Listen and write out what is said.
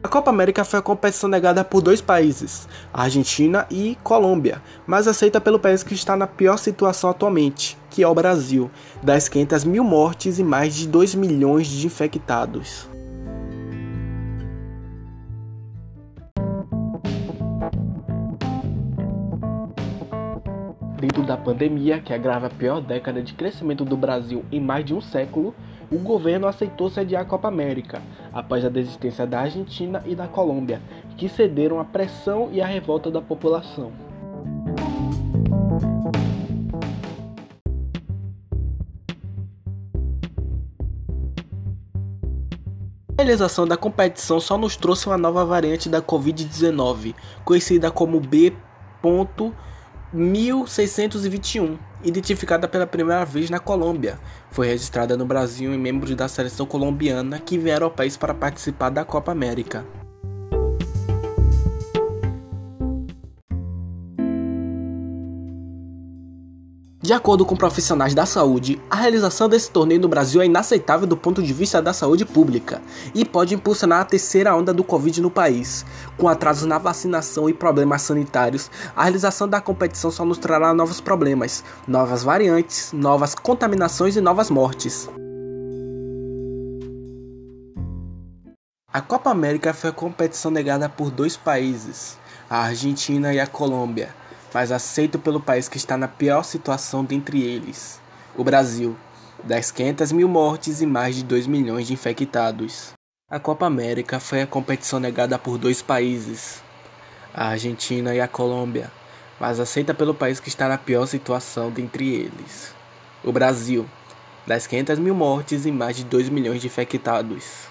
A Copa América foi a competição negada por dois países, Argentina e Colômbia, mas aceita pelo país que está na pior situação atualmente, que é o Brasil, das 500 mil mortes e mais de 2 milhões de infectados. Dentro da pandemia, que agrava a pior década de crescimento do Brasil em mais de um século, o governo aceitou sediar a Copa América, após a desistência da Argentina e da Colômbia, que cederam à pressão e à revolta da população. A realização da competição só nos trouxe uma nova variante da Covid-19, conhecida como B. 1621, identificada pela primeira vez na Colômbia. Foi registrada no Brasil em membros da seleção colombiana que vieram ao país para participar da Copa América. De acordo com profissionais da saúde, a realização desse torneio no Brasil é inaceitável do ponto de vista da saúde pública e pode impulsionar a terceira onda do Covid no país. Com atrasos na vacinação e problemas sanitários, a realização da competição só nos trará novos problemas, novas variantes, novas contaminações e novas mortes. A Copa América foi a competição negada por dois países, a Argentina e a Colômbia mas aceito pelo país que está na pior situação dentre eles, o Brasil, das 500 mil mortes e mais de 2 milhões de infectados. A Copa América foi a competição negada por dois países, a Argentina e a Colômbia, mas aceita pelo país que está na pior situação dentre eles, o Brasil, das 500 mil mortes e mais de 2 milhões de infectados.